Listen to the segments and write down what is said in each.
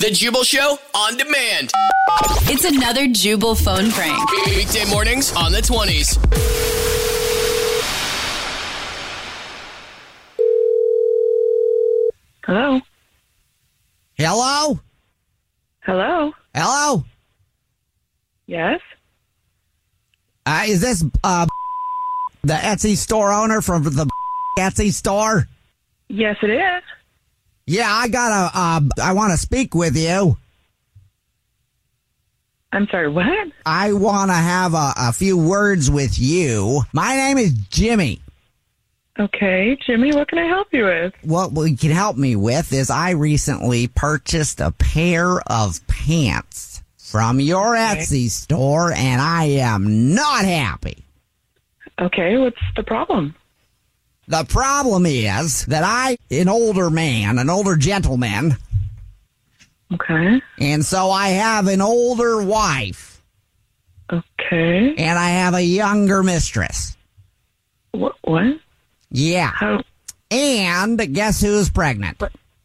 The Jubal Show on demand. It's another Jubal phone prank. Weekday mornings on the 20s. Hello. Hello? Hello. Hello? Yes. Uh, is this uh, the Etsy store owner from the Etsy store? Yes, it is. Yeah, I gotta. Uh, I want to speak with you. I'm sorry. What? I want to have a, a few words with you. My name is Jimmy. Okay, Jimmy. What can I help you with? What you can help me with is I recently purchased a pair of pants from your Okay. Etsy store, and I am not happy. Okay, what's the problem? The problem is that I, an older man, an older gentleman, Okay. and so I have an older wife, Okay. and I have a younger mistress. What? What? Yeah. How? And guess who's pregnant?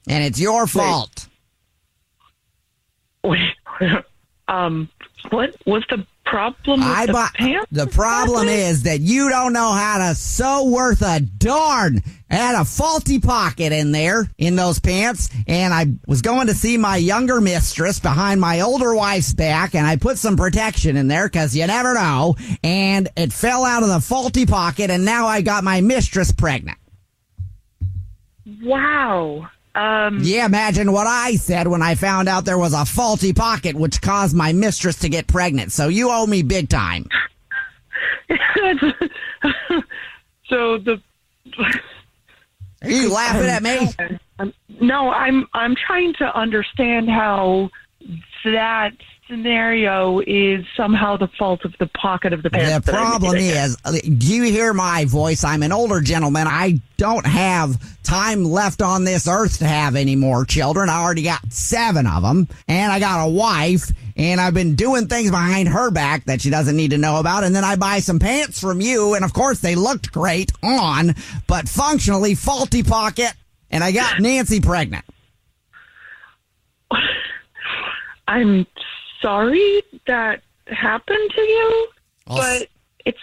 And it's your fault. Wait. Um. What was the problem I the pants? The problem is that you don't know how to sew worth a darn. I had a faulty pocket in there in those pants, and I was going to see my younger mistress behind my older wife's back, and I put some protection in there because you never know. And it fell out of the faulty pocket, and now I got my mistress pregnant. Wow. Um. Yeah, imagine what I said when I found out there was a faulty pocket, which caused my mistress to get pregnant. So you owe me big time. so the. Are you laughing at me? No, I'm I'm trying to understand how that scenario is somehow the fault of the pocket of the pants. The problem is, do you hear my voice? I'm an older gentleman. I don't have time left on this earth to have any more children. I already got seven of them, and I got a wife, and I've been doing things behind her back that she doesn't need to know about. And then I buy some pants from you, and of course they looked great on, but functionally faulty pocket, and I got Nancy pregnant. I'm sorry that happened to you, Well, but it's.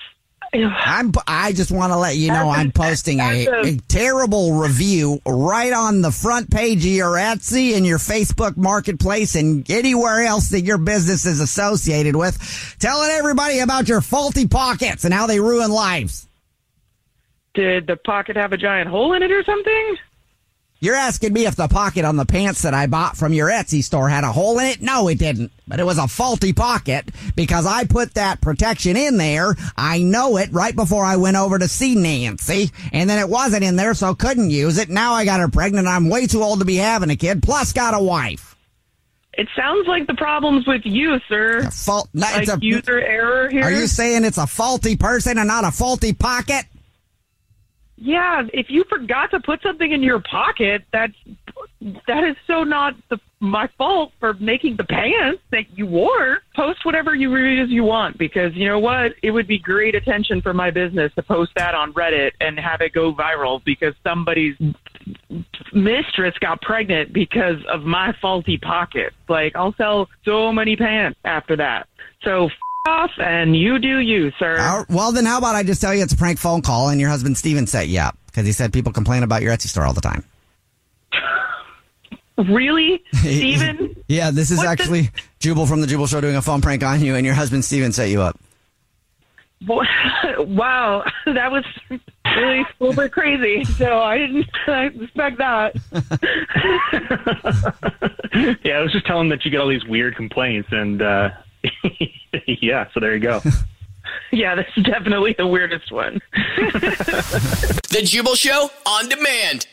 I'm. I just want to let you know I'm posting a, a- a terrible review right on the front page of your Etsy and your Facebook Marketplace and anywhere else that your business is associated with, telling everybody about your faulty pockets and how they ruin lives. Did the pocket have a giant hole in it or something? You're asking me if the pocket on the pants that I bought from your Etsy store had a hole in it? No, it didn't. But it was a faulty pocket because I put that protection in there. I know it right before I went over to see Nancy. And then it wasn't in there, so couldn't use it. Now I got her pregnant. I'm way too old to be having a kid, plus got a wife. It sounds like the problem's with you, sir. Fault. no, like it's a- user error here. Are you saying it's a faulty person and not a faulty pocket? Yeah, if you forgot to put something in your pocket, that's that is so not the, my fault for making the pants that you wore. Post whatever you reviews you want because you know what? It would be great attention for my business to post that on Reddit and have it go viral because somebody's mistress got pregnant because of my faulty pocket. Like I'll sell so many pants after that. So off and you do you, sir. Uh, well, then how about I just tell you it's a prank phone call and your husband Steven set you up because he said people complain about your Etsy store all the time. Really, Steven? yeah, this is What the- actually Jubal from the Jubal Show doing a phone prank on you, and your husband Steven set you up. Wow, that was really super crazy. So I didn't expect that. yeah, I was just telling that you get all these weird complaints, and uh, yeah, so there you go. Yeah, this is definitely the weirdest one. The Jubal Show on demand.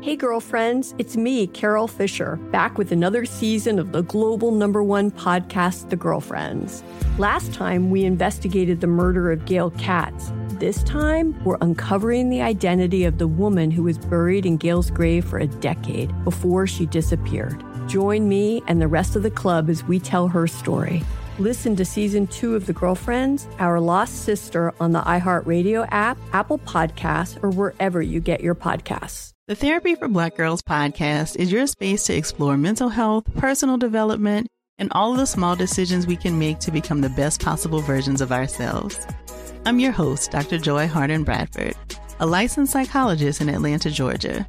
Hey, girlfriends, it's me, Carole Fisher, back with another season of the global number one podcast, The Girlfriends. Last time, we investigated the murder of Gail Katz. This time, we're uncovering the identity of the woman who was buried in Gail's grave for a decade before she disappeared. Join me and the rest of the club as we tell her story. Listen to season two of The Girlfriends, Our Lost Sister on the iHeartRadio app, Apple Podcasts, or wherever you get your podcasts. The Therapy for Black Girls podcast is your space to explore mental health, personal development, and all of the small decisions we can make to become the best possible versions of ourselves. I'm your host, Dr. Joy Harden Bradford, a licensed psychologist in Atlanta, Georgia,